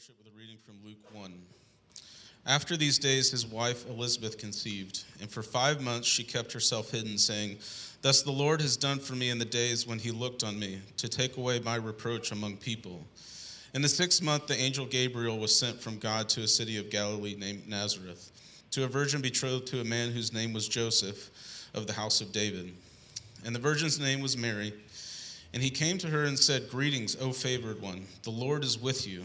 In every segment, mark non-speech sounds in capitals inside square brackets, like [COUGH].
worship with a reading from Luke 1. After these days, his wife Elizabeth conceived, and for five months she kept herself hidden, saying, Thus the Lord has done for me in the days when he looked on me, to take away my reproach among people. In the sixth month, the angel Gabriel was sent from God to a city of Galilee named Nazareth, to a virgin betrothed to a man whose name was Joseph of the house of David. And the virgin's name was Mary. And he came to her and said, Greetings, O favored one, the Lord is with you.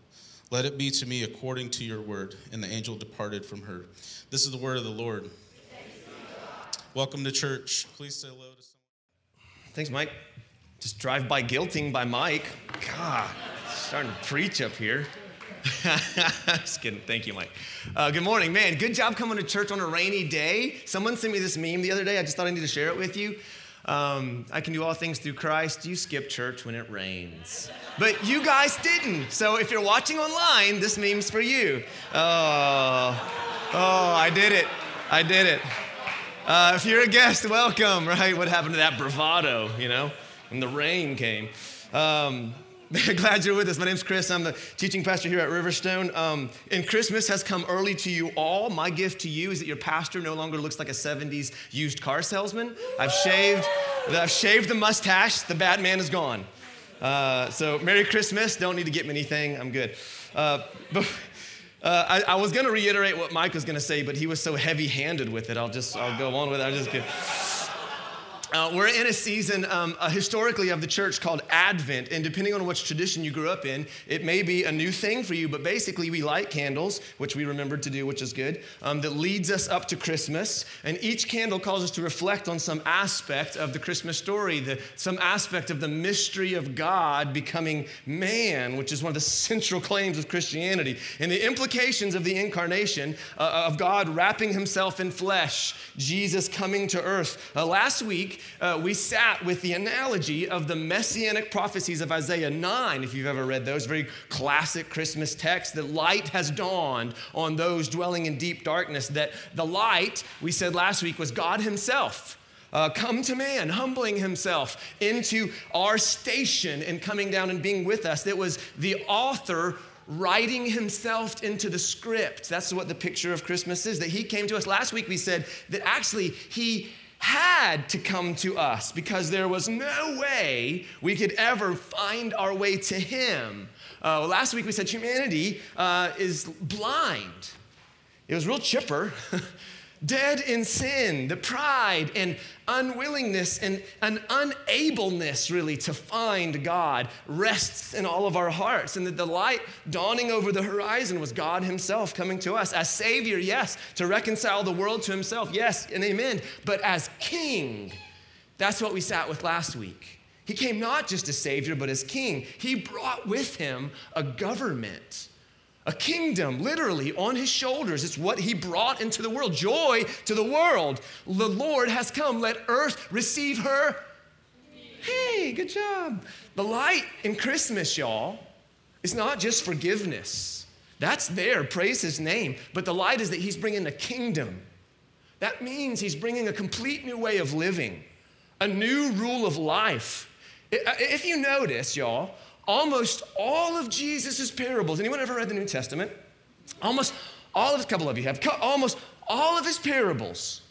Let it be to me according to your word. And the angel departed from her. This is the word of the Lord. Welcome to church. Please say hello to someone. Thanks, Mike. Just drive by guilting by Mike. God, starting to preach up here. [LAUGHS] Just kidding. Thank you, Mike. Uh, good morning, man. Good job coming to church on a rainy day. Someone sent me this meme the other day. I just thought I need to share it with you. Um, I can do all things through Christ. You skip church when it rains. But you guys didn't. So if you're watching online, this meme's for you. Oh, oh, I did it. I did it. Uh, if you're a guest, welcome, right? What happened to that bravado, you know, when the rain came? Um, [LAUGHS] Glad you're with us. My name's Chris. I'm the teaching pastor here at Riverstone. Um, and Christmas has come early to you all. My gift to you is that your pastor no longer looks like a 70s used car salesman. I've shaved, I've shaved the mustache. The bad man is gone. Uh, so Merry Christmas. Don't need to get me anything. I'm good. Uh, but, uh, I, I, was going to reiterate what Mike was going to say, but he was so heavy-handed with it. I'll just I'll go on with it. I'll just kidding. Uh, we're in a season um, uh, historically of the church called Advent, and depending on which tradition you grew up in, it may be a new thing for you, but basically, we light candles, which we remembered to do, which is good, um, that leads us up to Christmas. And each candle calls us to reflect on some aspect of the Christmas story, the, some aspect of the mystery of God becoming man, which is one of the [LAUGHS] central claims of Christianity, and the implications of the incarnation uh, of God wrapping himself in flesh, Jesus coming to earth. Uh, last week, uh, we sat with the analogy of the messianic prophecies of Isaiah 9, if you've ever read those, very classic Christmas text, that light has dawned on those dwelling in deep darkness, that the light, we said last week, was God Himself. Uh, come to man, humbling himself into our station and coming down and being with us. It was the author writing himself into the script. That's what the picture of Christmas is. That he came to us. Last week we said that actually he had to come to us because there was no way we could ever find our way to Him. Uh, last week we said humanity uh, is blind. It was real chipper. [LAUGHS] dead in sin, the pride and unwillingness and an unableness really to find God rests in all of our hearts. And that the light dawning over the horizon was God Himself coming to us as Savior, yes, to reconcile the world to Himself, yes, and amen, but as King. That's what we sat with last week. He came not just as Savior, but as King. He brought with Him a government a kingdom, literally, on his shoulders. It's what he brought into the world joy to the world. The Lord has come. Let earth receive her. Hey, good job. The light in Christmas, y'all, is not just forgiveness. That's there, praise his name. But the light is that he's bringing a kingdom. That means he's bringing a complete new way of living, a new rule of life. If you notice, y'all, almost all of Jesus' parables, anyone ever read the New Testament? Almost all of, a couple of you have, almost all of his parables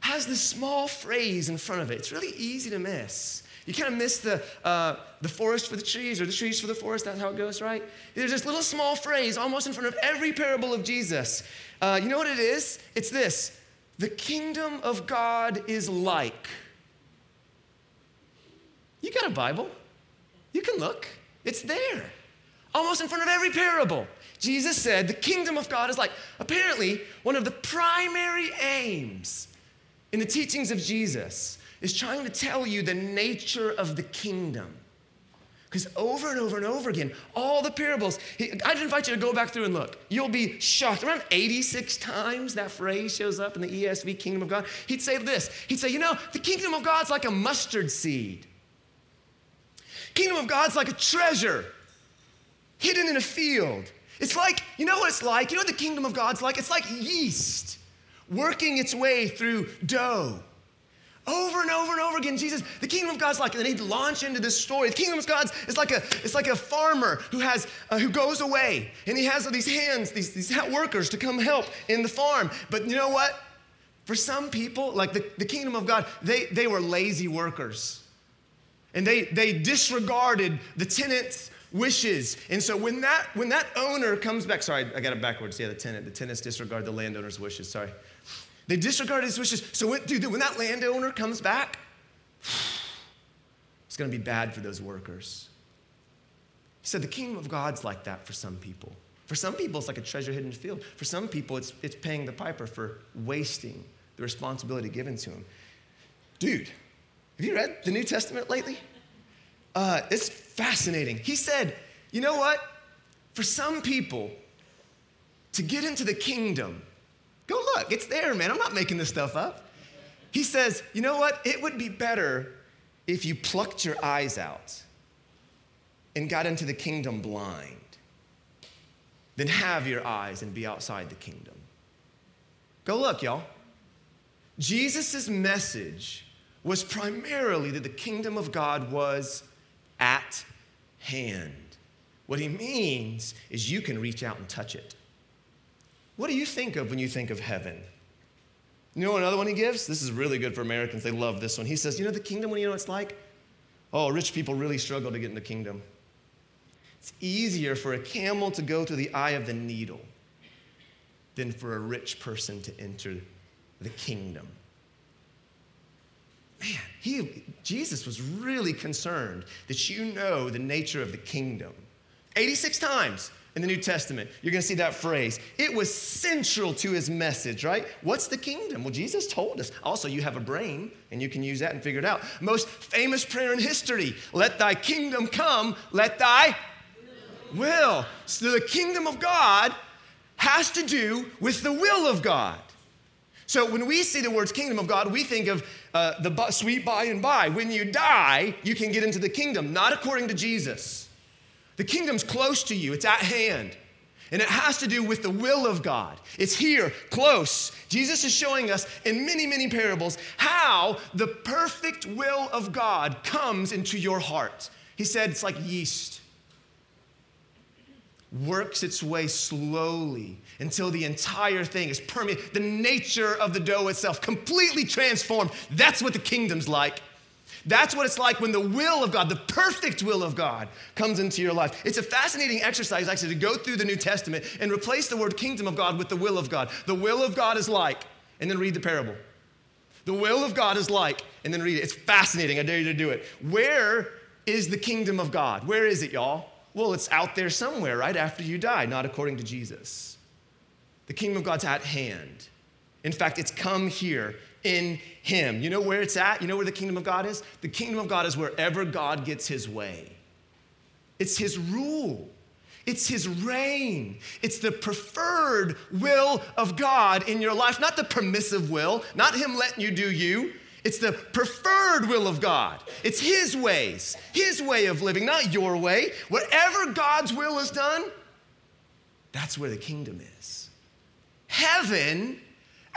has this small phrase in front of it. It's really easy to miss. You kind of miss the, uh, the forest for the trees or the trees for the forest. That's how it goes, right? There's this little small phrase almost in front of every parable of Jesus. Uh, you know what it is? It's this The kingdom of God is like. You got a Bible? You can look, it's there. Almost in front of every parable. Jesus said the kingdom of God is like. Apparently, one of the primary aims in the teachings of Jesus is trying to tell you the nature of the kingdom. Because over and over and over again, all the parables, I'd invite you to go back through and look. You'll be shocked. Around 86 times that phrase shows up in the ESV kingdom of God. He'd say this He'd say, You know, the kingdom of God's like a mustard seed. Kingdom of God's like a treasure hidden in a field. It's like, you know what it's like? You know what the kingdom of God's like? It's like yeast working its way through dough. Over and over and over again, Jesus, the kingdom of God's like, and then he'd launch into this story. The kingdom of God's is like a, it's like a farmer who has, uh, who goes away, and he has these hands, these, these workers to come help in the farm. But you know what? For some people, like the, the kingdom of God, they, they were lazy workers. And they, they disregarded the tenant's wishes. And so when that, when that owner comes back, sorry, I got it backwards. Yeah, the tenant, the tenants disregard the landowner's wishes, sorry. They disregarded his wishes. So, when, dude, when that landowner comes back, [SIGHS] it's going to be bad for those workers. He said the kingdom of God's like that for some people. For some people, it's like a treasure hidden field. For some people, it's, it's paying the piper for wasting the responsibility given to him. Dude, have you read the New Testament lately? Uh, it's fascinating. He said, you know what? For some people, to get into the kingdom, Go look, it's there, man. I'm not making this stuff up. He says, You know what? It would be better if you plucked your eyes out and got into the kingdom blind than have your eyes and be outside the kingdom. Go look, y'all. Jesus' message was primarily that the kingdom of God was at hand. What he means is you can reach out and touch it. What do you think of when you think of heaven? You know another one he gives? This is really good for Americans. They love this one. He says, You know the kingdom, when you know it's like? Oh, rich people really struggle to get in the kingdom. It's easier for a camel to go through the eye of the needle than for a rich person to enter the kingdom. Man, he, Jesus was really concerned that you know the nature of the kingdom. 86 times in the New Testament, you're going to see that phrase. It was central to his message, right? What's the kingdom? Well, Jesus told us. Also, you have a brain and you can use that and figure it out. Most famous prayer in history let thy kingdom come, let thy will. So the kingdom of God has to do with the will of God. So when we see the words kingdom of God, we think of uh, the sweet by and by. When you die, you can get into the kingdom, not according to Jesus. The kingdom's close to you, it's at hand. And it has to do with the will of God. It's here, close. Jesus is showing us in many, many parables how the perfect will of God comes into your heart. He said it's like yeast, works its way slowly until the entire thing is permeated. The nature of the dough itself completely transformed. That's what the kingdom's like. That's what it's like when the will of God, the perfect will of God, comes into your life. It's a fascinating exercise, actually, to go through the New Testament and replace the word kingdom of God with the will of God. The will of God is like, and then read the parable. The will of God is like, and then read it. It's fascinating. I dare you to do it. Where is the kingdom of God? Where is it, y'all? Well, it's out there somewhere right after you die, not according to Jesus. The kingdom of God's at hand. In fact, it's come here in Him. You know where it's at? You know where the kingdom of God is? The kingdom of God is wherever God gets His way, it's His rule. It's his reign. It's the preferred will of God in your life, not the permissive will, not him letting you do you. It's the preferred will of God. It's his ways, his way of living, not your way. Whatever God's will is done, that's where the kingdom is. Heaven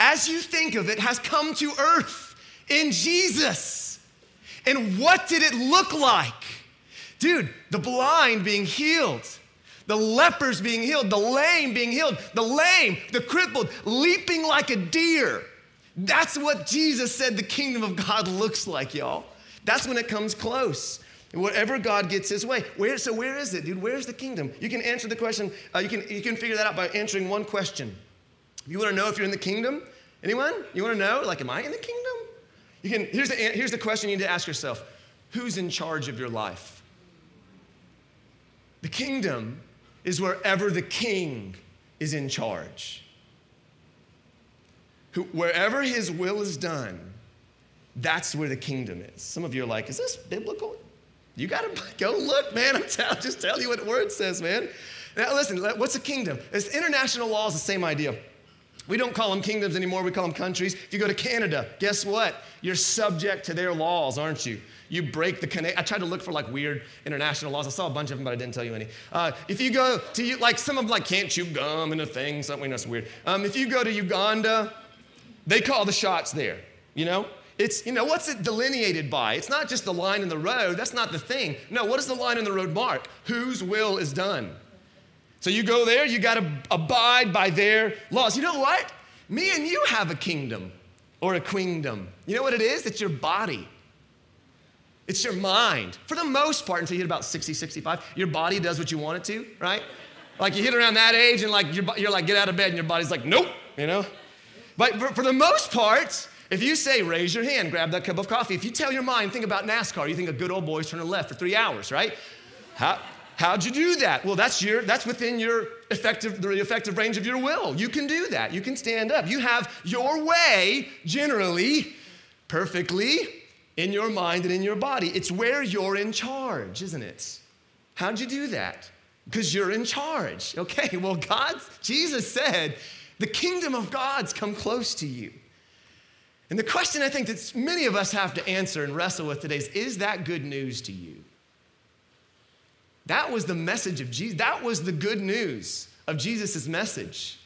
as you think of it, has come to earth in Jesus. And what did it look like? Dude, the blind being healed, the lepers being healed, the lame being healed, the lame, the crippled, leaping like a deer. That's what Jesus said the kingdom of God looks like, y'all. That's when it comes close. Whatever God gets his way. Where, so where is it, dude? Where's the kingdom? You can answer the question, uh, you, can, you can figure that out by answering one question. You want to know if you're in the kingdom? Anyone? You want to know? Like, am I in the kingdom? You can, here's, the, here's the question you need to ask yourself Who's in charge of your life? The kingdom is wherever the king is in charge. Who, wherever his will is done, that's where the kingdom is. Some of you are like, is this biblical? You got to [LAUGHS] go look, man. I'm tell, just telling you what the word says, man. Now, listen, what's a kingdom? It's international law is the same idea. We don't call them kingdoms anymore, we call them countries. If you go to Canada, guess what? You're subject to their laws, aren't you? You break the Canadian. I tried to look for like weird international laws. I saw a bunch of them, but I didn't tell you any. Uh, if you go to like some of them like can't chew gum and a thing, something that's weird. Um, if you go to Uganda, they call the shots there. You know, it's, you know, what's it delineated by? It's not just the line in the road. That's not the thing. No, what does the line in the road mark? Whose will is done? So you go there, you got to abide by their laws. You know what? Me and you have a kingdom or a queendom. You know what it is? It's your body. It's your mind. For the most part, until you hit about 60, 65, your body does what you want it to, right? Like you hit around that age and like you're, you're like, get out of bed, and your body's like, nope, you know? But for, the most part, if you say, raise your hand, grab that cup of coffee, if you tell your mind, think about NASCAR, you think a good old boy's turning left for three hours, right? How, how'd you do that? Well, that's, your, that's within your effective, the effective range of your will. You can do that. You can stand up. You have your way, generally, perfectly, in your mind and in your body. It's where you're in charge, isn't it? How'd you do that? Because you're in charge. Okay, [LAUGHS] well, God, Jesus said, the kingdom of God's come close to you. And the question I think that many of us have to answer and wrestle with today is is that good news to you? That was the message of Jesus. That was the good news of Jesus' message.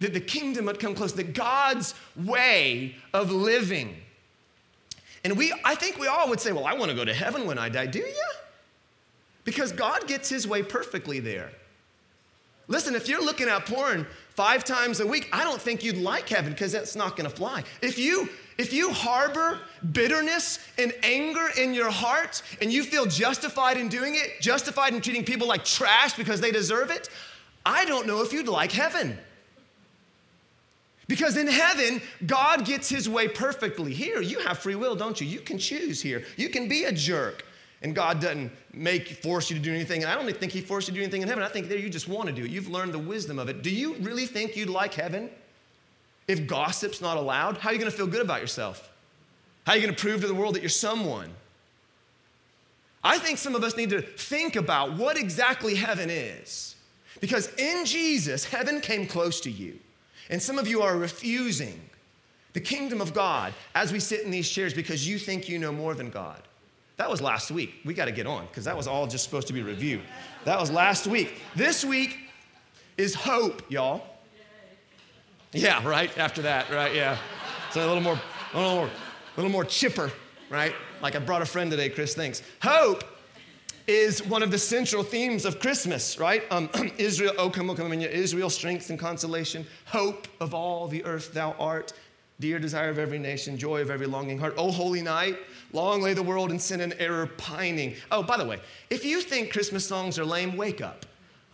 That the kingdom had come close, that God's way of living. And we, I think we all would say, well, I want to go to heaven when I die. Do you? Because God gets his way perfectly there. Listen, if you're looking at porn five times a week, I don't think you'd like heaven because that's not going to fly. If you if you harbor bitterness and anger in your heart and you feel justified in doing it, justified in treating people like trash because they deserve it, I don't know if you'd like heaven. Because in heaven, God gets his way perfectly. Here, you have free will, don't you? You can choose here. You can be a jerk. And God doesn't make force you to do anything. And I don't think He forced you to do anything in heaven. I think there you just want to do it. You've learned the wisdom of it. Do you really think you'd like heaven if gossip's not allowed? How are you going to feel good about yourself? How are you going to prove to the world that you're someone? I think some of us need to think about what exactly heaven is. Because in Jesus, heaven came close to you. And some of you are refusing the kingdom of God as we sit in these chairs because you think you know more than God. That was last week. We got to get on because that was all just supposed to be review. That was last week. This week is hope, y'all. Yeah, right? After that, right? Yeah. So a little more, a little more, a little more chipper, right? Like I brought a friend today, Chris, thinks. Hope is one of the central themes of Christmas, right? Um, [CLEARS THROAT] Israel, O come, O come, Israel, strength and consolation, hope of all the earth thou art, dear desire of every nation, joy of every longing heart. O holy night, Long lay the world in sin and error pining. Oh, by the way, if you think Christmas songs are lame, wake up.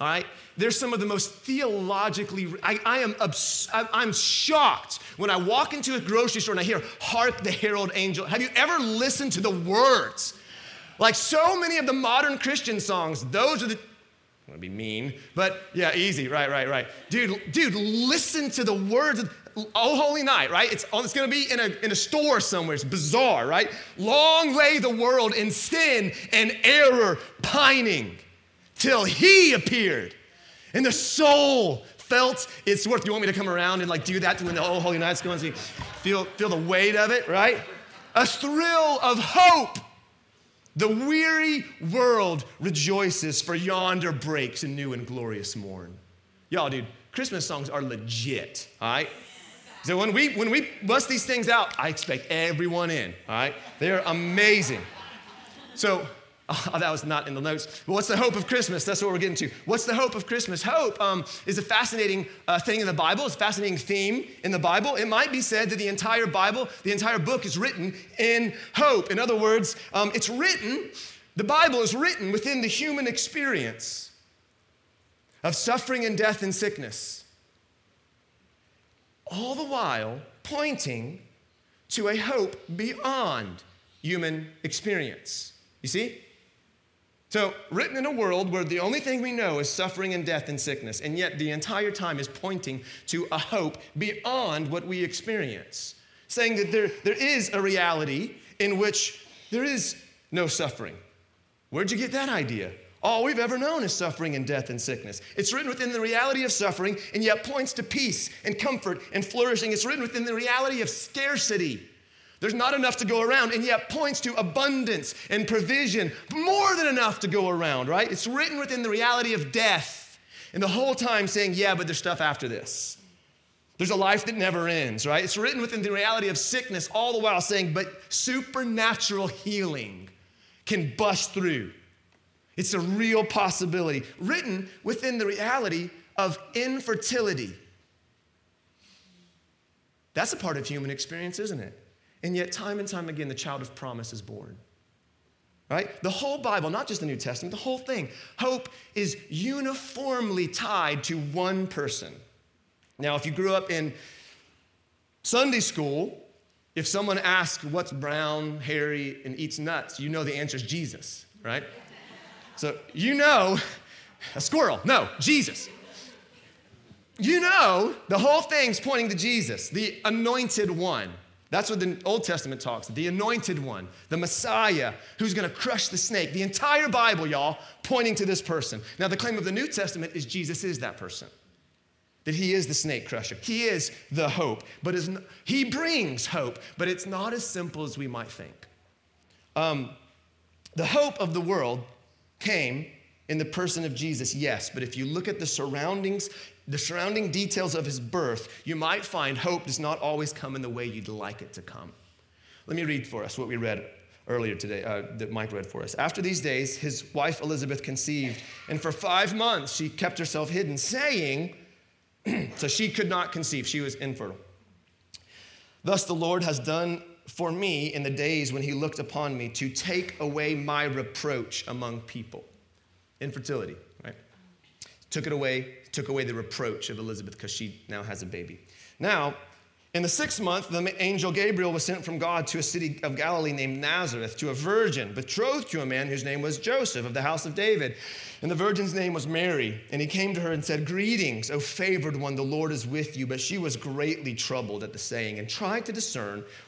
All right? They're some of the most theologically, I, I am obs- I'm shocked when I walk into a grocery store and I hear, Hark the Herald Angel. Have you ever listened to the words? Like so many of the modern Christian songs, those are the, I'm gonna be mean, but yeah, easy, right, right, right. Dude, dude, listen to the words. Oh Holy Night, right? It's, oh, it's going to be in a, in a store somewhere. It's bizarre, right? Long lay the world in sin and error pining till he appeared. And the soul felt its worth. You want me to come around and like do that to when the Oh Holy Night's going you feel, feel the weight of it, right? A thrill of hope. The weary world rejoices, for yonder breaks a new and glorious morn. Y'all, dude, Christmas songs are legit, all right? So when we when we bust these things out, I expect everyone in. All right, they're amazing. So [LAUGHS] Oh, that was not in the notes. But what's the hope of Christmas? That's what we're getting to. What's the hope of Christmas? Hope um, is a fascinating uh, thing in the Bible. It's a fascinating theme in the Bible. It might be said that the entire Bible, the entire book is written in hope. In other words, um, it's written, the Bible is written within the human experience of suffering and death and sickness. All the while pointing to a hope beyond human experience. You see? So, written in a world where the only thing we know is suffering and death and sickness, and yet the entire time is pointing to a hope beyond what we experience, saying that there, there is a reality in which there is no suffering. Where'd you get that idea? All we've ever known is suffering and death and sickness. It's written within the reality of suffering and yet points to peace and comfort and flourishing. It's written within the reality of scarcity there's not enough to go around, and yet points to abundance and provision, more than enough to go around, right? It's written within the reality of death, and the whole time saying, yeah, but there's stuff after this. There's a life that never ends, right? It's written within the reality of sickness, all the while saying, but supernatural healing can bust through. It's a real possibility. Written within the reality of infertility. That's a part of human experience, isn't it? And yet, time and time again, the child of promise is born. Right? The whole Bible, not just the New Testament, the whole thing. Hope is uniformly tied to one person. Now, if you grew up in Sunday school, if someone asks what's brown, hairy, and eats nuts, you know the answer is Jesus, right? So you know a squirrel. No, Jesus. You know the whole thing's pointing to Jesus, the anointed one. That's what the Old Testament talks the anointed one, the Messiah who's going to crush the snake. The entire Bible, y'all, pointing to this person. Now, the claim of the New Testament is Jesus is that person. That he is the snake crusher. He is the hope, but he brings hope, but it's not as simple as we might think. Um, the hope of the world came in the person of Jesus, yes, but if you look at the surroundings, the surrounding details of his birth, you might find hope does not always come in the way you'd like it to come. Let me read for us what we read earlier today, uh, that Mike read for us. After these days, his wife Elizabeth conceived, and for five months she kept herself hidden, saying, [CLEARS THROAT] so she could not conceive, she was infertile. Thus the Lord has done for me in the days when he looked upon me to take away my reproach among people infertility, right? Took it away, took away the reproach of Elizabeth because she now has a baby. Now, in the sixth month, the angel Gabriel was sent from God to a city of Galilee named Nazareth to a virgin betrothed to a man whose name was Joseph of the house of David. And the virgin's name was Mary. And he came to her and said, Greetings, O favored one, the Lord is with you. But she was greatly troubled at the saying and tried to discern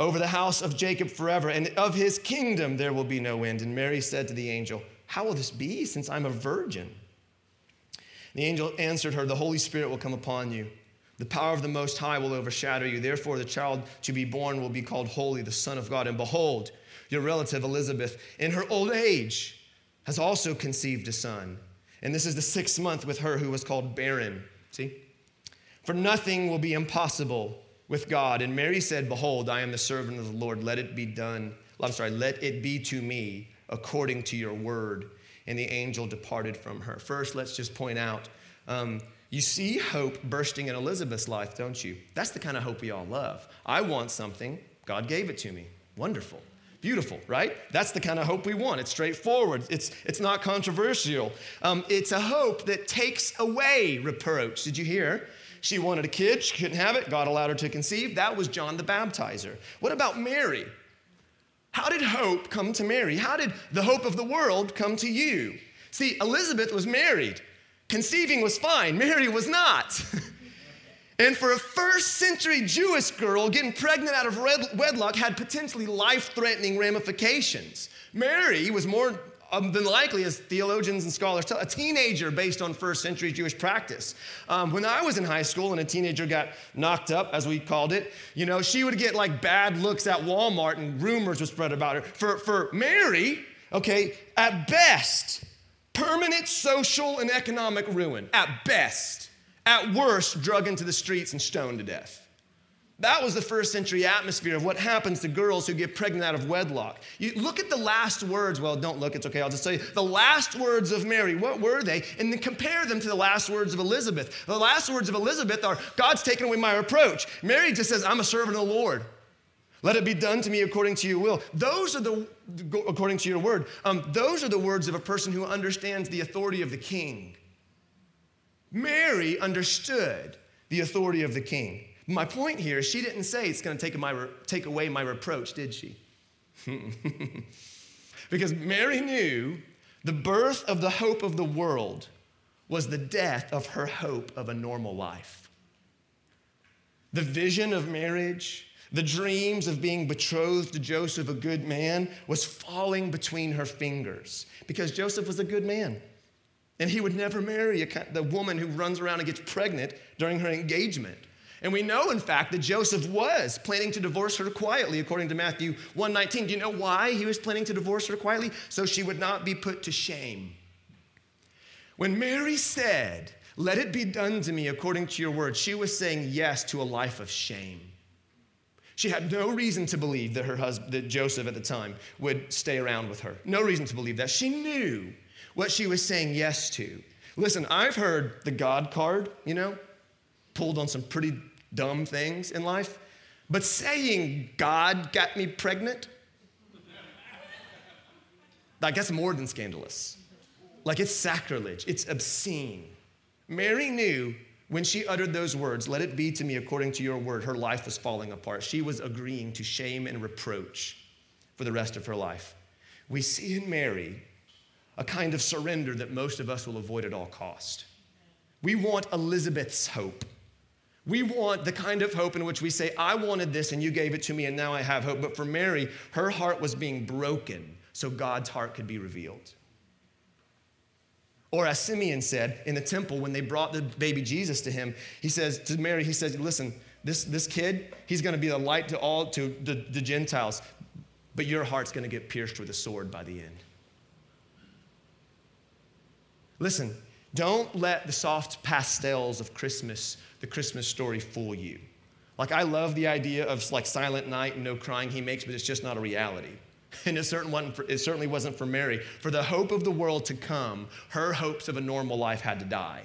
over the house of Jacob forever, and of his kingdom there will be no end. And Mary said to the angel, How will this be, since I'm a virgin? The angel answered her, The Holy Spirit will come upon you. The power of the Most High will overshadow you. Therefore, the child to be born will be called Holy, the Son of God. And behold, your relative Elizabeth, in her old age, has also conceived a son. And this is the sixth month with her who was called barren. See? For nothing will be impossible with God. And Mary said, Behold, I am the servant of the Lord. Let it be done. I'm sorry, let it be to me according to your word and the angel departed from her. First, let's just point out um, you see hope bursting in Elizabeth's life, don't you? That's the kind of hope we all love. I want something, God gave it to me. Wonderful. Beautiful, right? That's the kind of hope we want. It's straightforward. It's, it's not controversial. Um, it's a hope that takes away reproach. Did you hear? She wanted a kid, she couldn't have it. God allowed her to conceive. That was John the Baptizer. What about Mary? How did hope come to Mary? How did the hope of the world come to you? See, Elizabeth was married. Conceiving was fine, Mary was not. [LAUGHS] and for a first century Jewish girl, getting pregnant out of wedlock had potentially life threatening ramifications. Mary was more um, than likely, as theologians and scholars tell, a teenager based on first century Jewish practice. Um, when I was in high school and a teenager got knocked up, as we called it, you know, she would get like bad looks at Walmart and rumors would spread about her. For, for Mary, okay, at best, permanent social and economic ruin. At best. At worst, drug into the streets and stoned to death. That was the first century atmosphere of what happens to girls who get pregnant out of wedlock. You look at the last words. Well, don't look, it's okay, I'll just tell you. The last words of Mary, what were they? And then compare them to the last words of Elizabeth. The last words of Elizabeth are, God's taken away my reproach. Mary just says, I'm a servant of the Lord. Let it be done to me according to your will. Those are the, according to your word, um, those are the words of a person who understands the authority of the king. Mary understood the authority of the king. My point here is she didn't say it's going to take, my, take away my reproach, did she? [LAUGHS] because Mary knew the birth of the hope of the world was the death of her hope of a normal life. The vision of marriage, the dreams of being betrothed to Joseph, a good man, was falling between her fingers because Joseph was a good man. And he would never marry a, the woman who runs around and gets pregnant during her engagement. And we know, in fact, that Joseph was planning to divorce her quietly, according to Matthew 1:19. Do you know why he was planning to divorce her quietly? So she would not be put to shame. When Mary said, Let it be done to me according to your word, she was saying yes to a life of shame. She had no reason to believe that her husband, that Joseph at the time, would stay around with her. No reason to believe that. She knew what she was saying yes to. Listen, I've heard the God card, you know, pulled on some pretty dumb things in life. But saying God got me pregnant, I guess more than scandalous. Like it's sacrilege, it's obscene. Mary knew when she uttered those words, let it be to me according to your word, her life was falling apart. She was agreeing to shame and reproach for the rest of her life. We see in Mary a kind of surrender that most of us will avoid at all cost. We want Elizabeth's hope. We want the kind of hope in which we say, I wanted this and you gave it to me and now I have hope. But for Mary, her heart was being broken so God's heart could be revealed. Or as Simeon said in the temple when they brought the baby Jesus to him, he says to Mary, he says, Listen, this, this kid, he's going to be a light to all, to the, the Gentiles, but your heart's going to get pierced with a sword by the end. Listen, don't let the soft pastels of Christmas the Christmas story fool you. Like, I love the idea of like Silent Night and no crying he makes, but it's just not a reality. [LAUGHS] And it, certain for, it certainly wasn't for Mary. For the hope of the world to come, her hopes of a normal life had to die.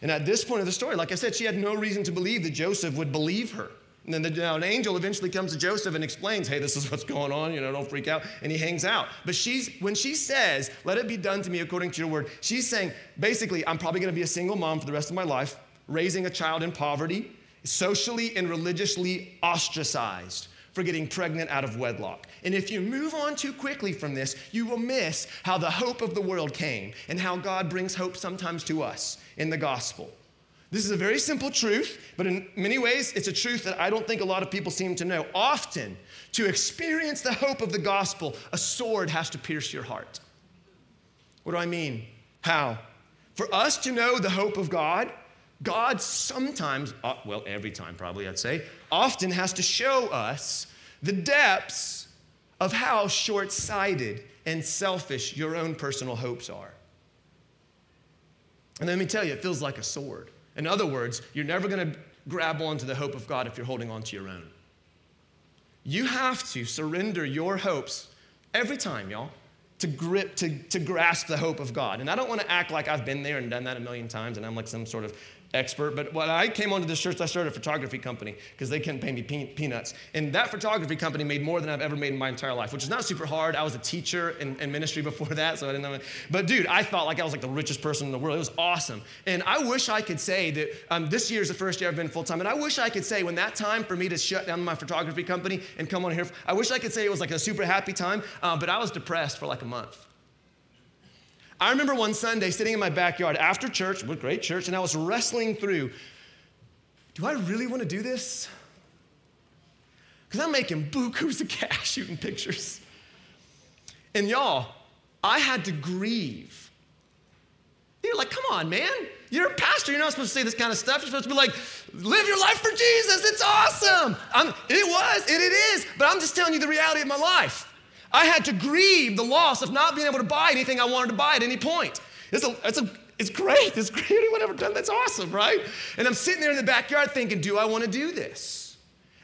And at this point of the story, like I said, she had no reason to believe that Joseph would believe her. And then the, an angel eventually comes to Joseph and explains, hey, this is what's going on, you know, don't freak out. And he hangs out. But she's, when she says, let it be done to me according to your word, she's saying, basically, I'm probably going to be a single mom for the rest of my life raising a child in poverty, socially and religiously ostracized for getting pregnant out of wedlock. And if you move on too quickly from this, you will miss how the hope of the world came and how God brings hope sometimes to us in the gospel. This is a very simple truth, but in many ways, it's a truth that I don't think a lot of people seem to know. Often, to experience the hope of the gospel, a sword has to pierce your heart. What do I mean? How? For us to know the hope of God, God sometimes, uh, well, every time probably, I'd say, often has to show us the depths of how short sighted and selfish your own personal hopes are. And let me tell you, it feels like a sword. In other words, you're never going to grab onto the hope of God if you're holding on to your own. You have to surrender your hopes every time, y'all, to grip, to, to grasp the hope of God. And I don't want to act like I've been there and done that a million times and I'm like some sort of expert, but when I came onto this church, I started a photography company because they couldn't pay me peanuts. And that photography company made more than I've ever made in my entire life, which is not super hard. I was a teacher in, in ministry [LAUGHS] before that, so I didn't know. It. But dude, I felt like I was like the richest person in the world. It was awesome. And I wish I could say that um, this year is the first year I've been full time. And I wish I could say when that time for me to shut down my photography company and come on here, I wish I could say it was like a super happy time, uh, but I was depressed for like a month. I remember one Sunday sitting in my backyard after church, with great church, and I was wrestling through do I really want to do this? Because I'm making bukus of cash [LAUGHS] shooting pictures. And y'all, I had to grieve. You're like, come on, man. You're a pastor. You're not supposed to say this kind of stuff. You're supposed to be like, live your life for Jesus. It's awesome. I'm, it was, and it is, but I'm just telling you the reality of my life. I had to grieve the loss of not being able to buy anything I wanted to buy at any point. It's, a, it's, a, it's great. It's great. [LAUGHS] Anyone ever done That's awesome, right? And I'm sitting there in the backyard thinking, do I want to do this?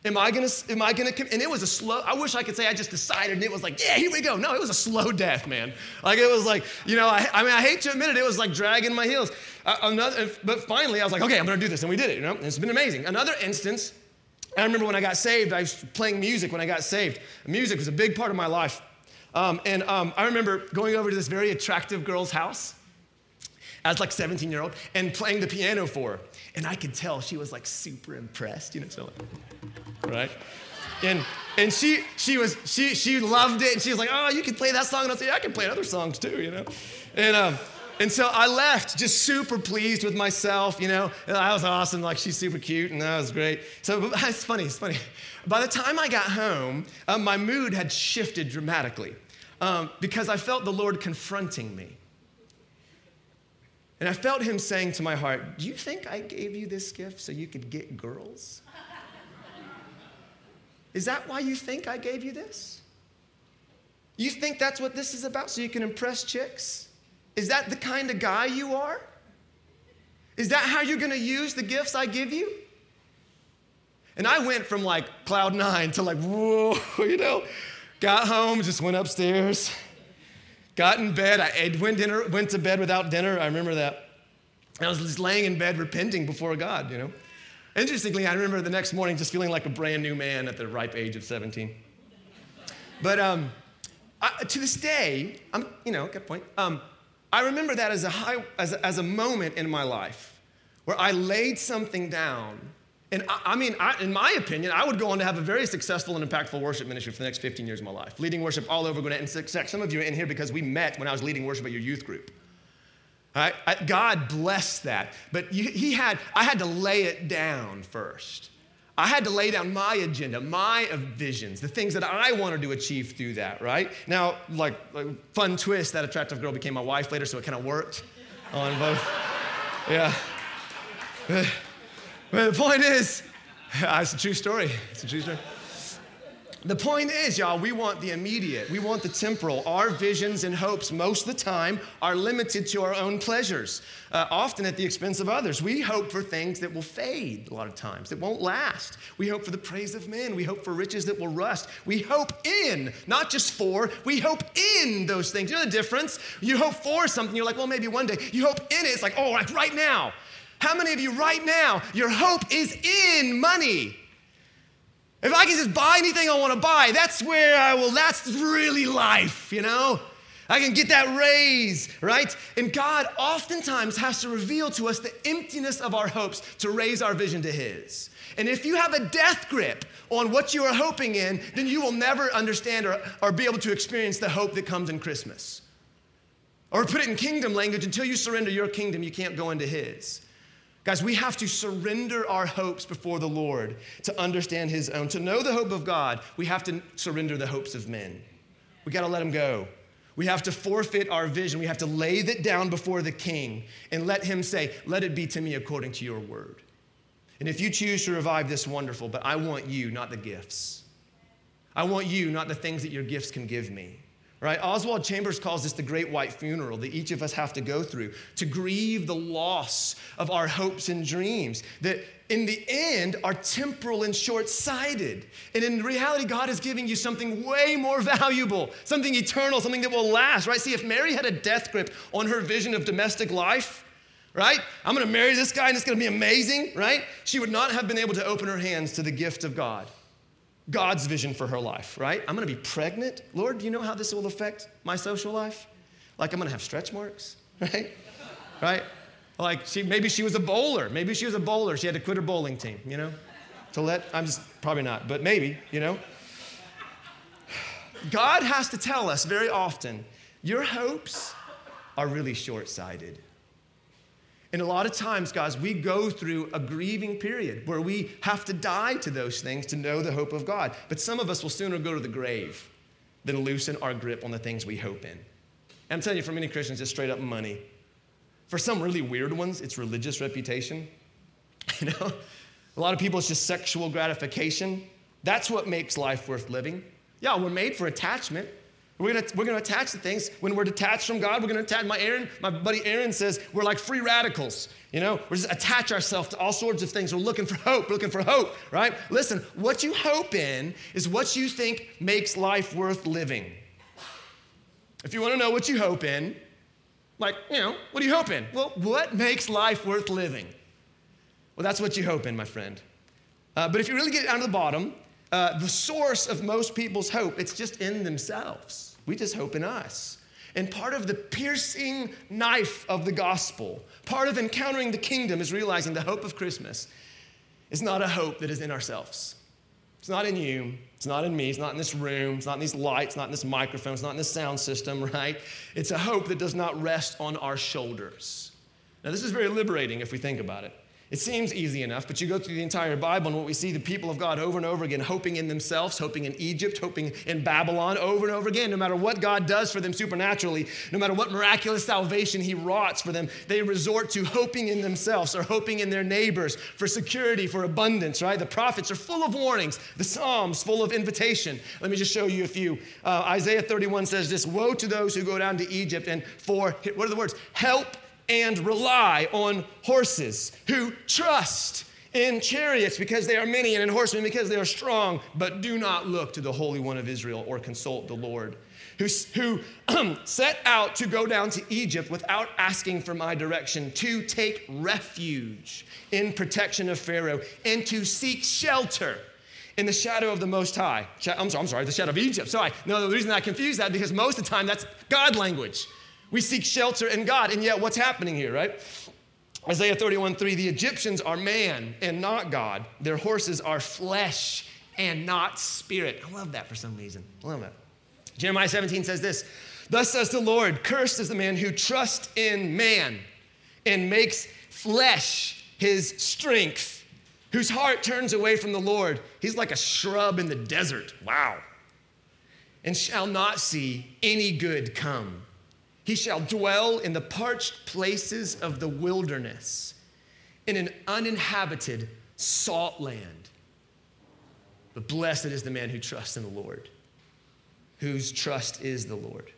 Am I gonna, am I gonna, and it was a slow, I wish I could say I just decided and it was like, yeah, here we go. No, it was a slow death, man. Like it was like, you know, I, I mean, I hate to admit it, it was like dragging my heels. Uh, another, but finally I was like, okay, I'm gonna do this. And we did it, you know, and it's been amazing. Another instance, I remember when I got saved, I was playing music when I got saved. Music was a big part of my life. Um, and um, I remember going over to this very attractive girl's house as like 17 year old and playing the piano for her. And I could tell she was like super impressed, you know, so like, right? And and she she was she she loved it and she was like, oh, you can play that song. And I said, yeah, I can play other songs too, you know. And um, and so I left just super pleased with myself, you know. I was awesome, like she's super cute, and that was great. So [LAUGHS] it's funny, it's funny. By the time I got home, um, my mood had shifted dramatically um, because I felt the Lord confronting me. And I felt him saying to my heart, Do you think I gave you this gift so you could get girls? Is that why you think I gave you this? You think that's what this is about so you can impress chicks? Is that the kind of guy you are? Is that how you're gonna use the gifts I give you? And I went from like cloud nine to like, whoa, [LAUGHS] you know, got home, just went upstairs, got in bed. I went, dinner, went to bed without dinner. I remember that. I was just laying in bed repenting before God, you know. Interestingly, I remember the next morning just feeling like a brand new man at the ripe age of 17. But um, I, to this day, I'm, you know, good point. Um, I remember that as a, high, as, a, as a moment in my life where I laid something down and I, I mean, I, in my opinion, I would go on to have a very successful and impactful worship ministry for the next 15 years of my life, leading worship all over Gwinnett. And some of you are in here because we met when I was leading worship at your youth group. Right? God blessed that. But you, he had, I had to lay it down first. I had to lay down my agenda, my visions, the things that I wanted to achieve through that, right? Now, like, like fun twist, that attractive girl became my wife later, so it kind of worked on both. Yeah. [LAUGHS] But the point is, [LAUGHS] it's a true story. It's a true story. The point is, y'all, we want the immediate. We want the temporal. Our visions and hopes, most of the time, are limited to our own pleasures, uh, often at the expense of others. We hope for things that will fade a lot of times, that won't last. We hope for the praise of men. We hope for riches that will rust. We hope in, not just for, we hope in those things. You know the difference? You hope for something, you're like, well, maybe one day. You hope in it, it's like, oh, right now. How many of you right now, your hope is in money? If I can just buy anything I want to buy, that's where I will, that's really life, you know? I can get that raise, right? And God oftentimes has to reveal to us the emptiness of our hopes to raise our vision to His. And if you have a death grip on what you are hoping in, then you will never understand or, or be able to experience the hope that comes in Christmas. Or put it in kingdom language until you surrender your kingdom, you can't go into His. Guys, we have to surrender our hopes before the Lord to understand His own. To know the hope of God, we have to surrender the hopes of men. We got to let them go. We have to forfeit our vision. We have to lay that down before the King and let Him say, Let it be to me according to your word. And if you choose to revive this, wonderful, but I want you, not the gifts. I want you, not the things that your gifts can give me right? Oswald Chambers calls this the great white funeral that each of us have to go through to grieve the loss of our hopes and dreams that in the end are temporal and short sighted. And in reality, God is giving you something way more [LAUGHS] valuable, something eternal, something that will last, right? See, if Mary had a death grip on her vision of domestic life, right? I'm gonna marry this guy and it's gonna be amazing, right? She would not have been able to open her hands to the gift of God. God's vision for her life, right? I'm gonna be pregnant. Lord, do you know how this will affect my social life? Like I'm gonna have stretch marks, [LAUGHS] right? right? Like she maybe she was a bowler. Maybe she was a bowler. She had to quit her bowling team, you know? To let I'm just probably not, but maybe, you know. [SIGHS] God has to tell us very often, your hopes are really short-sighted. And a lot of times, guys, we go through a grieving period where we have to die to those things to know the hope of God. But some of us will sooner go to the grave than loosen our grip on the things we hope in. I'm telling you, for many Christians, it's straight up money. For some really weird ones, it's religious reputation. [LAUGHS] You know, a lot of people, it's just sexual gratification. That's what makes life worth living. Yeah, we're made for attachment. We're gonna, we're gonna attach to things. When we're detached from God, we're gonna attach. My Aaron, my buddy Aaron says we're like free radicals. You know, we just attach ourselves to all sorts of things. We're looking for hope, we're looking for hope, right? Listen, what you hope in is what you think makes life worth living. If you wanna know what you hope in, like, you know, what do you hope in? Well, what makes life worth living? Well, that's what you hope in, my friend. Uh, but if you really get down to the bottom, uh, the source of most people's hope, it's just in themselves. We just hope in us. And part of the piercing knife of the gospel, part of encountering the kingdom is realizing the hope of Christmas is not a hope that is in ourselves. It's not in you. It's not in me. It's not in this room. It's not in these lights. Not in this microphone. It's not in this sound system, [LAUGHS] right? It's a hope that does not rest on our shoulders. Now, this is very liberating if we think about it. It seems easy enough, but you go through the entire Bible and what we see the people of God over and over again hoping in themselves, hoping in Egypt, hoping in Babylon over and over again. No matter what God does for them supernaturally, no matter what miraculous salvation He wrought for them, they resort to hoping in themselves or hoping in their neighbors for security, for abundance, right? The prophets are full of warnings, the Psalms full of invitation. Let me just show you a few. Uh, Isaiah 31 says this Woe to those who go down to Egypt and for, what are the words? Help and rely on horses, who trust in chariots because they are many and in horsemen because they are strong, but do not look to the Holy One of Israel or consult the Lord. Who, who [CLEARS THROAT] set out to go down to Egypt without asking for my direction, to take refuge in protection of Pharaoh, and to seek shelter in the shadow of the Most High. I'm sorry, I'm sorry, the shadow of Egypt. Sorry. No, the reason I confuse that because most of the time that's God language. We seek shelter in God. And yet, what's happening here, right? Isaiah 31 3 the Egyptians are man and not God. Their horses are flesh and not spirit. I love that for some reason. I love that. Jeremiah 17 says this Thus says the Lord, cursed is the man who trusts in man and makes flesh his strength, whose heart turns away from the Lord. He's like a shrub in the desert. Wow. And shall not see any good come. He shall dwell in the parched places of the wilderness, in an uninhabited salt land. But blessed is the man who trusts in the Lord, whose trust is the Lord.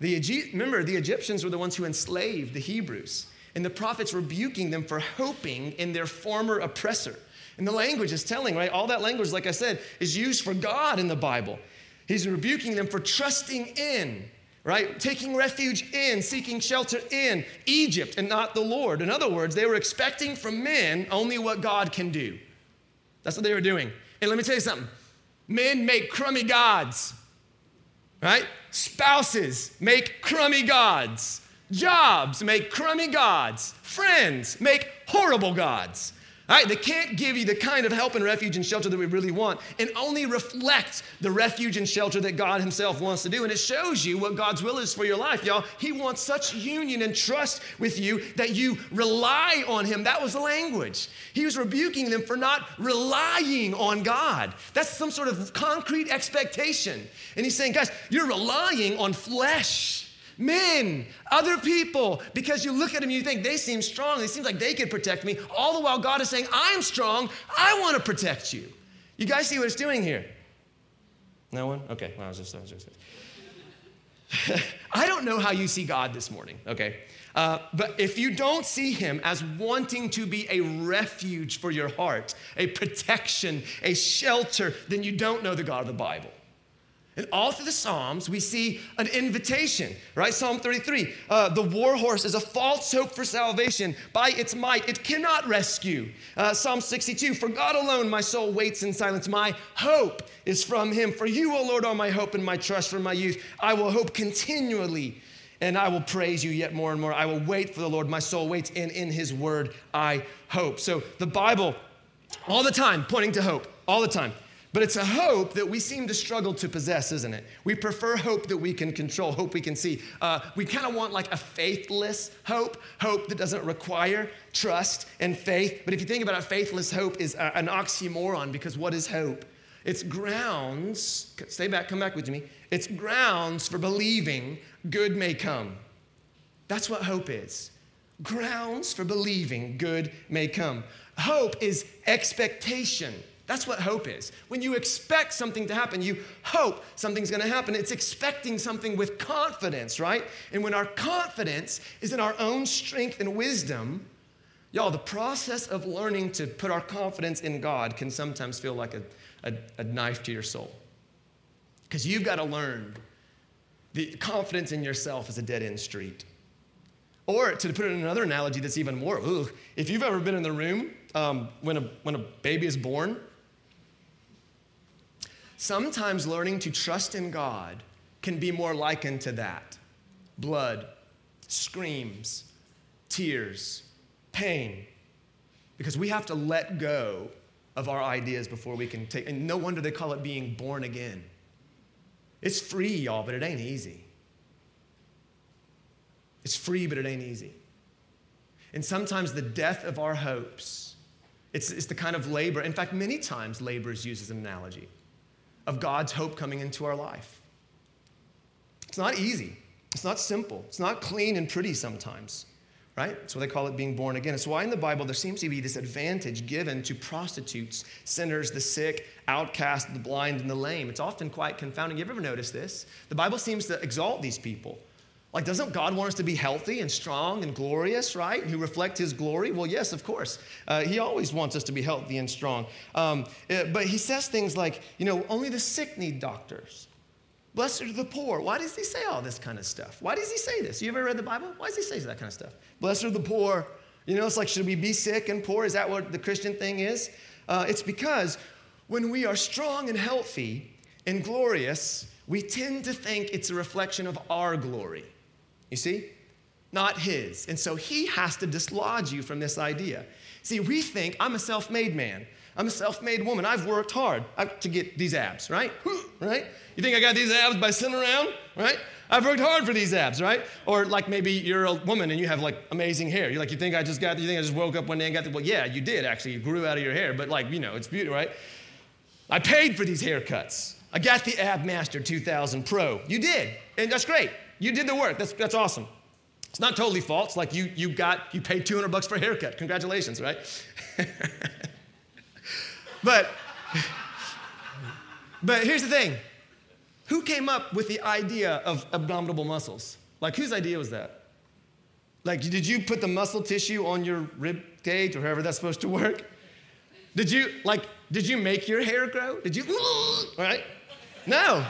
The, remember, the Egyptians were the ones who enslaved the Hebrews, and the prophets rebuking them for hoping in their former oppressor. And the language is telling, right? All that language, like I said, is used for God in the Bible. He's rebuking them for trusting in right? Taking refuge in, seeking shelter in Egypt and not the Lord. In other words, they were expecting from men only what God can do. That's what they were doing. And let me tell you something men make crummy gods, right? Spouses make crummy gods. Jobs make crummy gods. Friends make horrible gods. Right, they can't give you the kind of help and refuge and shelter that we really want and only reflect the refuge and shelter that God Himself wants to do. And it shows you what God's will is for your life, y'all. He wants such union and trust with you that you rely on Him. That was the language. He was rebuking them for not relying on God. That's some sort of concrete expectation. And He's saying, guys, you're relying on flesh men, other people, because you look at them and you think they seem strong. It seems like they could protect me. All the while, God is saying, I'm strong. I want to protect you. You guys see what it's doing here? No one? Okay. Well, I was just, I was just. [LAUGHS] I don't know how you see God this morning, okay? Uh, but if you don't see him as wanting to be a refuge for your heart, a protection, a shelter, then you don't know the God of the Bible. And all through the Psalms, we see an invitation, right? Psalm 33 uh, The war horse is a false hope for salvation. By its might, it cannot rescue. Uh, Psalm 62 For God alone my soul waits in silence. My hope is from Him. For you, O Lord, are my hope and my trust from my youth. I will hope continually and I will praise you yet more and more. I will wait for the Lord. My soul waits, and in His word I hope. So the Bible, all the time, pointing to hope, all the time. But it's a hope that we seem to struggle to possess, isn't it? We prefer hope that we can control, hope we can see. Uh, we kind of want like a faithless hope, hope that doesn't require trust and faith. But if you think about it, faithless hope is an oxymoron because what is hope? It's grounds, stay back, come back with me. It's grounds for believing good may come. That's what hope is. Grounds for believing good may come. Hope is expectation. That's what hope is. When you expect something to happen, you hope something's gonna happen. It's expecting something with confidence, right? And when our confidence is in our own strength and wisdom, y'all, the process of learning to put our confidence in God can sometimes feel like a, a, a knife to your soul. Because you've got to learn the confidence in yourself is a dead end street. Or to put it in another analogy that's even more, ugh, if you've ever been in the room um, when, a, when a baby is born, sometimes learning to trust in God can be more likened to that blood, screams, tears, pain. Because we have to let go of our ideas before we can take, and no wonder they call it being born again. It's free, y'all, but it ain't easy. It's free, but it ain't easy. And sometimes the death of our hopes, it's, it's the kind of labor, in fact, many times labor is used as an analogy of God's hope coming into our life. It's not easy, it's not simple, it's not clean and pretty sometimes right? That's what they call it being born again. It's why in the Bible there seems to be this advantage given to prostitutes, sinners, the sick, outcast, the blind, and the lame. It's often quite confounding. You ever notice this? The Bible seems to exalt these people. Like, doesn't God want us to be healthy and strong and glorious, right? Who reflect His glory? Well, yes, of course. Uh, he always wants us to be healthy and strong. Um, uh, but He says things like, you know, only the sick need doctors. Blessed are the poor. Why does he say all this kind of stuff? Why does he say this? You ever read the Bible? Why does he say that kind of stuff? Blessed are the poor. You know, it's like, should we be sick and poor? Is that what the Christian thing is? Uh, it's because when we are strong and healthy and glorious, we tend to think it's a reflection of our glory. You see? Not his. And so he has to dislodge you from this idea. See, we think I'm a self made man. I'm a self made woman. I've worked hard uh, to get these abs, right? [LAUGHS] Right? You think I got these abs by sitting around, right? I've worked hard for these abs, right? Or like maybe you're a woman and you have like amazing hair. You're like, you think I just got, you think I just woke up one day and got the, well, yeah, you did actually. You grew out of your hair, but like, you know, it's beautiful, right? I paid for these haircuts. I got the Ab Master 2000 Pro. You did, and that's great. You did the work. That's, that's awesome. It's not totally false. Like you, you got, you paid 200 bucks for a haircut. Congratulations, right? [LAUGHS] but, but here's the thing. Who came up with the idea of abdominal muscles? Like, whose idea was that? Like, did you put the muscle tissue on your rib cage or however that's supposed to work? Did you, like, did you make your hair grow? Did you, right? No.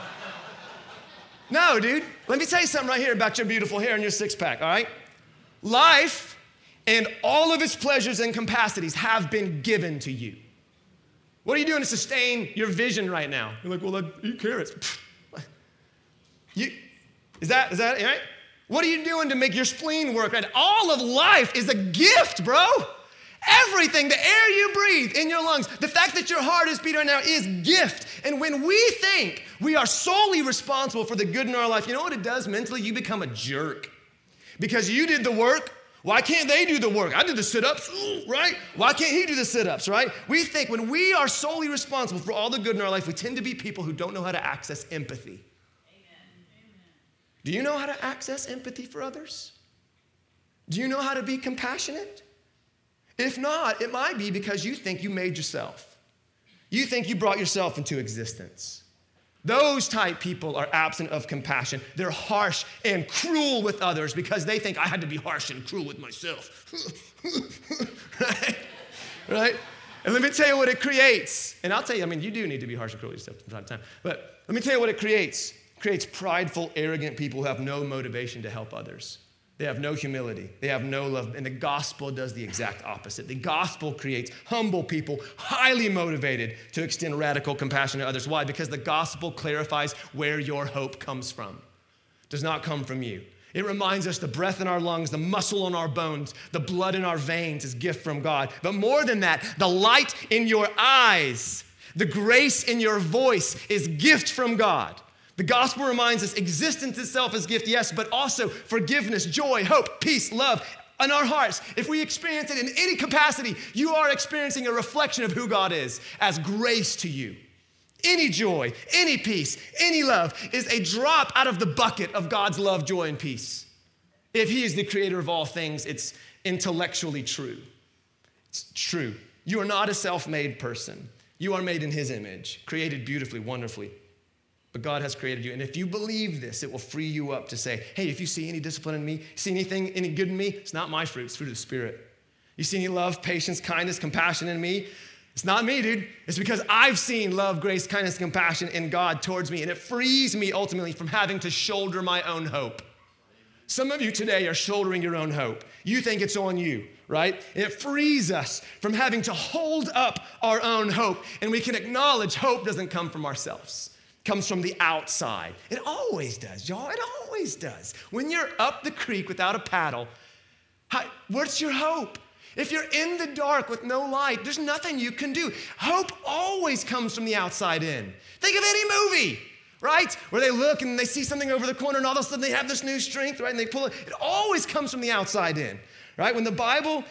No, dude. Let me tell you something right here about your beautiful hair and your six pack, all right? Life and all of its pleasures and capacities have been given to you. What are you doing to sustain your vision right now? You're like, well, I eat carrots. [LAUGHS] You, is that, is that right? What are you doing to make your spleen work right? All of life is a gift, bro. Everything, the air you breathe in your lungs, the fact that your heart is beating right now is gift. And when we think we are solely responsible for the good in our life, you know what it does mentally? You become a jerk. Because you did the work, why can't they do the work? I did the sit ups, right? Why can't he do the sit ups, right? We think when we are solely responsible for all the good in our life, we tend to be people who don't know how to access empathy. Do you know how to access empathy for others? Do you know how to be compassionate? If not, it might be because you think you made yourself. You think you brought yourself into existence. Those type people are absent of compassion. They're harsh and cruel with others because they think I had to be harsh and cruel with myself. right? [LAUGHS] Right? And let me tell you what it creates. And I'll tell you, I mean, you do need to be harsh and cruel with yourself from time to time. But let me tell you what it creates creates prideful, arrogant people who have no motivation to help others. They have no humility. They have no love. And the gospel does the exact opposite. The gospel creates humble people, highly motivated to extend radical compassion to others. Why? Because the gospel clarifies where your hope comes from. It does not come from you. It reminds us the breath in our lungs, the muscle on our bones, the blood in our veins is gift from God. But more than that, the light in your eyes, the grace in your voice is gift from God. The gospel reminds us existence itself is gift, yes, but also forgiveness, joy, hope, peace, love in our hearts. If we experience it in any capacity, you are experiencing a reflection of who God is as grace to you. any joy, any peace, any love is a drop out of the bucket of God's love, joy, and peace. If He is the creator of all things, it's intellectually true. It's true. You are not a self made person. You are made in His image, created beautifully, wonderfully. But God has created you. And if you believe this, it will free you up to say, hey, if you see any discipline in me, see anything, any good in me, it's not my fruit, it's fruit of the Spirit. You see any love, patience, kindness, compassion in me, it's not me, dude. It's because I've seen love, grace, kindness, compassion in God towards me, and it frees me ultimately from having to shoulder my own hope. Some of you today are shouldering your own hope. You think it's on you, right? It frees us from having to hold up our own hope, and we can acknowledge hope doesn't come from ourselves. Comes from the outside. It always does, y'all. It always does. When you're up the creek without a paddle, what's your hope? If you're in the dark with no light, there's nothing you can do. Hope always comes from the outside in. Think of any movie, right? Where they look and they see something over the corner and all of a sudden they have this new strength, right? And they pull it. It always comes from the outside in, right? When the Bible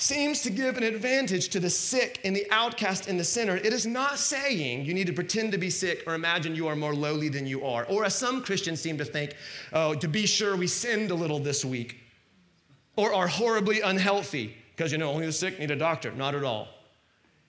seems to give an advantage to the sick and the outcast and the sinner, it is not saying you need to pretend to be sick or imagine you are more lowly than you are. Or as some Christians seem to think, oh, to be sure we sinned a little this week or are horribly unhealthy because you know only the sick need a doctor. Not at all.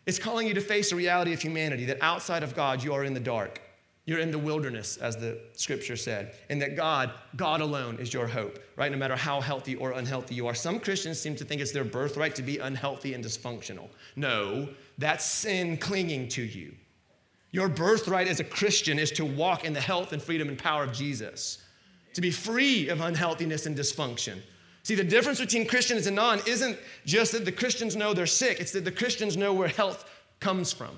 It's calling you to face the reality of humanity that outside of God, you are in the dark. You're in the wilderness, as the scripture said, and that God, God alone is your hope, right? No matter how healthy or unhealthy you are. Some Christians seem to think it's their birthright to be unhealthy and dysfunctional. No, that's sin clinging to you. Your birthright as a Christian is to walk in the health and freedom and power of Jesus, to be free of unhealthiness and dysfunction, See, the difference between Christians and non isn't just that the Christians know they're sick, it's that the Christians know where health comes from,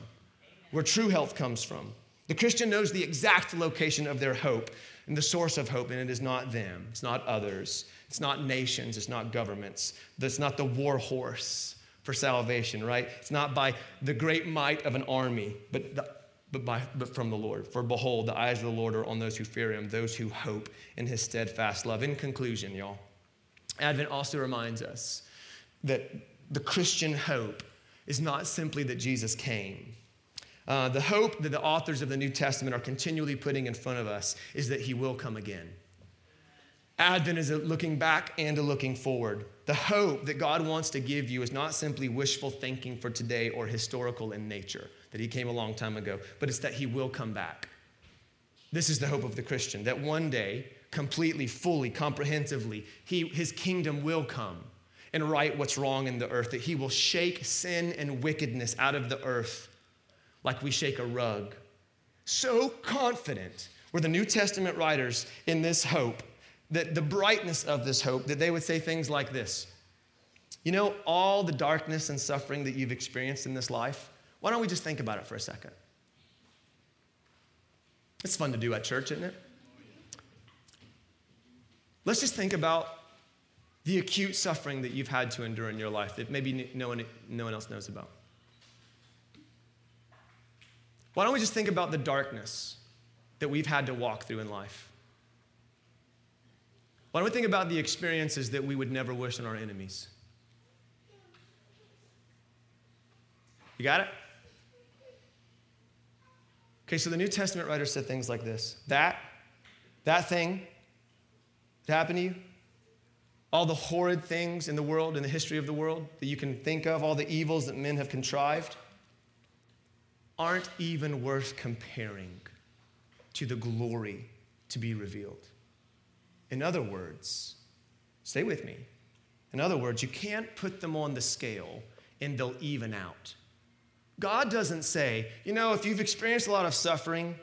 where true health comes from. The Christian knows the exact location of their hope and the source of hope, and it is not them, it's not others, it's not nations, it's not governments, it's not the war horse for salvation, right? It's not by the great might of an army, but the, but, by, but from the Lord. For behold, the eyes of the Lord are on those who fear him, those who hope in his steadfast love. In conclusion, y'all, Advent also reminds us that the Christian hope is not simply that Jesus came. Uh, the hope that the authors of the New Testament are continually putting in front of us is that he will come again. Advent is a looking back and a looking forward. The hope that God wants to give you is not simply wishful thinking for today or historical in nature, that he came a long time ago, but it's that he will come back. This is the hope of the Christian, that one day completely, fully, comprehensively. He, his kingdom will come and right what's wrong in the earth, that he will shake sin and wickedness out of the earth like we shake a rug. So confident were the New Testament writers in this hope, that the brightness of this hope, that they would say things like this You know, all the darkness and suffering that you've experienced in this life, why don't we just think about it for a second? It's fun to do at church, isn't it? Let's just think about the acute suffering that you've had to endure in your life that maybe no one, no one else knows about. Why don't we just think about the darkness that we've had to walk through in life? Why don't we think about the experiences that we would never wish on our enemies? You got it? Okay, so the New Testament writer said things like this that, that thing it happened to you? All the horrid things in the world, in the history of the world that you can think of, all the evils that men have contrived, aren't even worth comparing to the glory to be revealed. In other words, stay with me. In other words, you can't put them on the scale and they'll even out. God doesn't say, you know, if you've experienced a lot of suffering,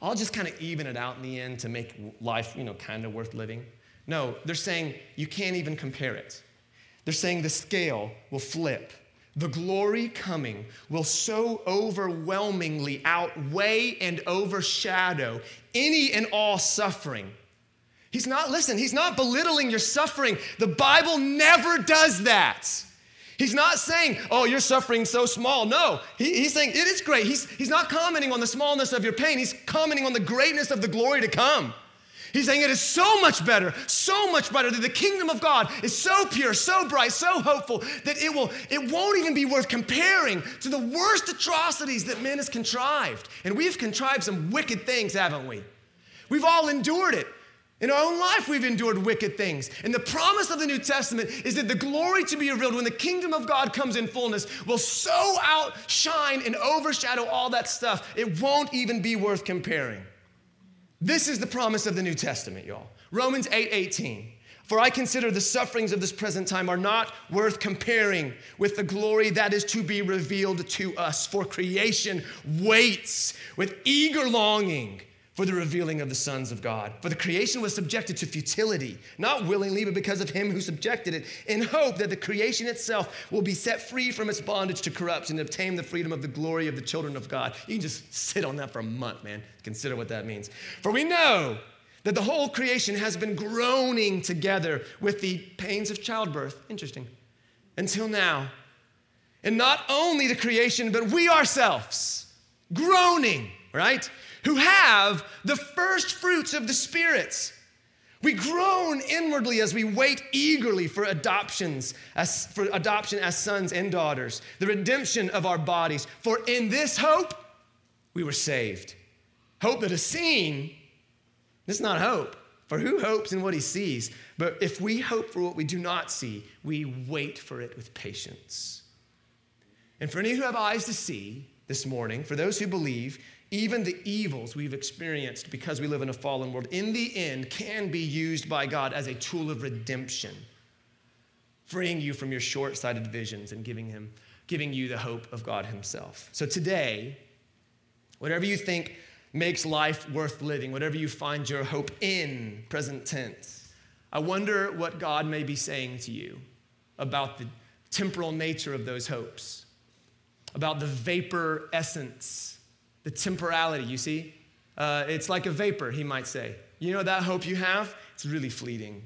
I'll just kind of even it out in the end to make life, you know, kind of worth living. No, they're saying you can't even compare it. They're saying the scale will flip. The glory coming will so overwhelmingly outweigh and overshadow any and all suffering. He's not, listen, he's not belittling your suffering. The Bible never does that. He's not saying, oh, you're suffering so small. No, he, he's saying it is great. He's, he's not commenting on the smallness of your pain, he's commenting on the greatness of the glory to come. He's saying it is so much better, so much better that the kingdom of God is so pure, so bright, so hopeful that it will it won't even be worth comparing to the worst atrocities that man has contrived. And we've contrived some wicked things, haven't we? We've all endured it. In our own life, we've endured wicked things. And the promise of the New Testament is that the glory to be revealed when the kingdom of God comes in fullness will so outshine and overshadow all that stuff, it won't even be worth comparing. This is the promise of the New Testament, y'all. Romans 8 18. For I consider the sufferings of this present time are not worth comparing with the glory that is to be revealed to us. For creation waits with eager longing for the revealing of the sons of God. For the creation was subjected to futility, not willingly, but because of him who subjected it, in hope that the creation itself will be set free from its bondage to corruption and obtain the freedom of the glory of the children of God. You can just sit on that for a month, man. Consider what that means. For we know that the whole creation has been groaning together with the pains of childbirth. Interesting. Until now. And not only the creation, but we ourselves, groaning, right? Who have the first fruits of the spirits. We groan inwardly as we wait eagerly for adoptions, as, for adoption as sons and daughters, the redemption of our bodies. For in this hope we were saved. Hope that is seen, this is not hope. For who hopes in what he sees? But if we hope for what we do not see, we wait for it with patience. And for any who have eyes to see this morning, for those who believe, even the evils we've experienced because we live in a fallen world, in the end, can be used by God as a tool of redemption, freeing you from your short sighted visions and giving, him, giving you the hope of God Himself. So today, whatever you think makes life worth living, whatever you find your hope in, present tense, I wonder what God may be saying to you about the temporal nature of those hopes, about the vapor essence the temporality, you see? Uh, it's like a vapor, he might say. You know that hope you have? It's really fleeting.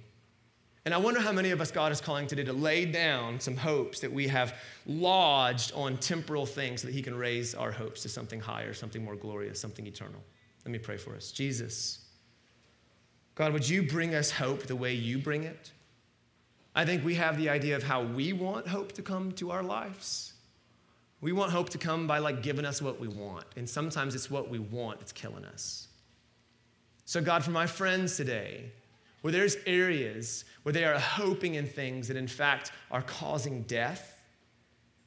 And I wonder how many of us God is calling today to lay down some hopes that we have lodged on temporal things so that He can raise our hopes to something higher, something more glorious, something eternal. Let me pray for us. Jesus, God, would you bring us hope the way you bring it? I think we have the idea of how we want hope to come to our lives. We want hope to come by like giving us what we want. And sometimes it's what we want that's killing us. So, God, for my friends today, where there's areas where they are hoping in things that in fact are causing death,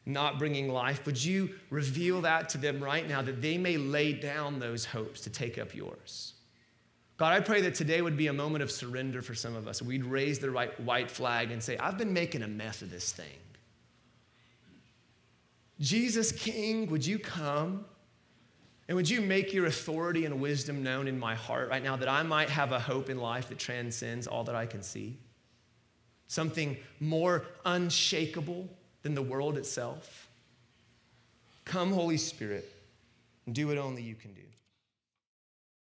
not bringing life, would you reveal that to them right now that they may lay down those hopes to take up yours? God, I pray that today would be a moment of surrender for some of us. We'd raise the right white flag and say, I've been making a mess of this thing. Jesus King, would you come? And would you make your authority and wisdom known in my heart right now that I might have a hope in life that transcends all that I can see? Something more unshakable than the world itself? Come, Holy Spirit, and do what only you can do.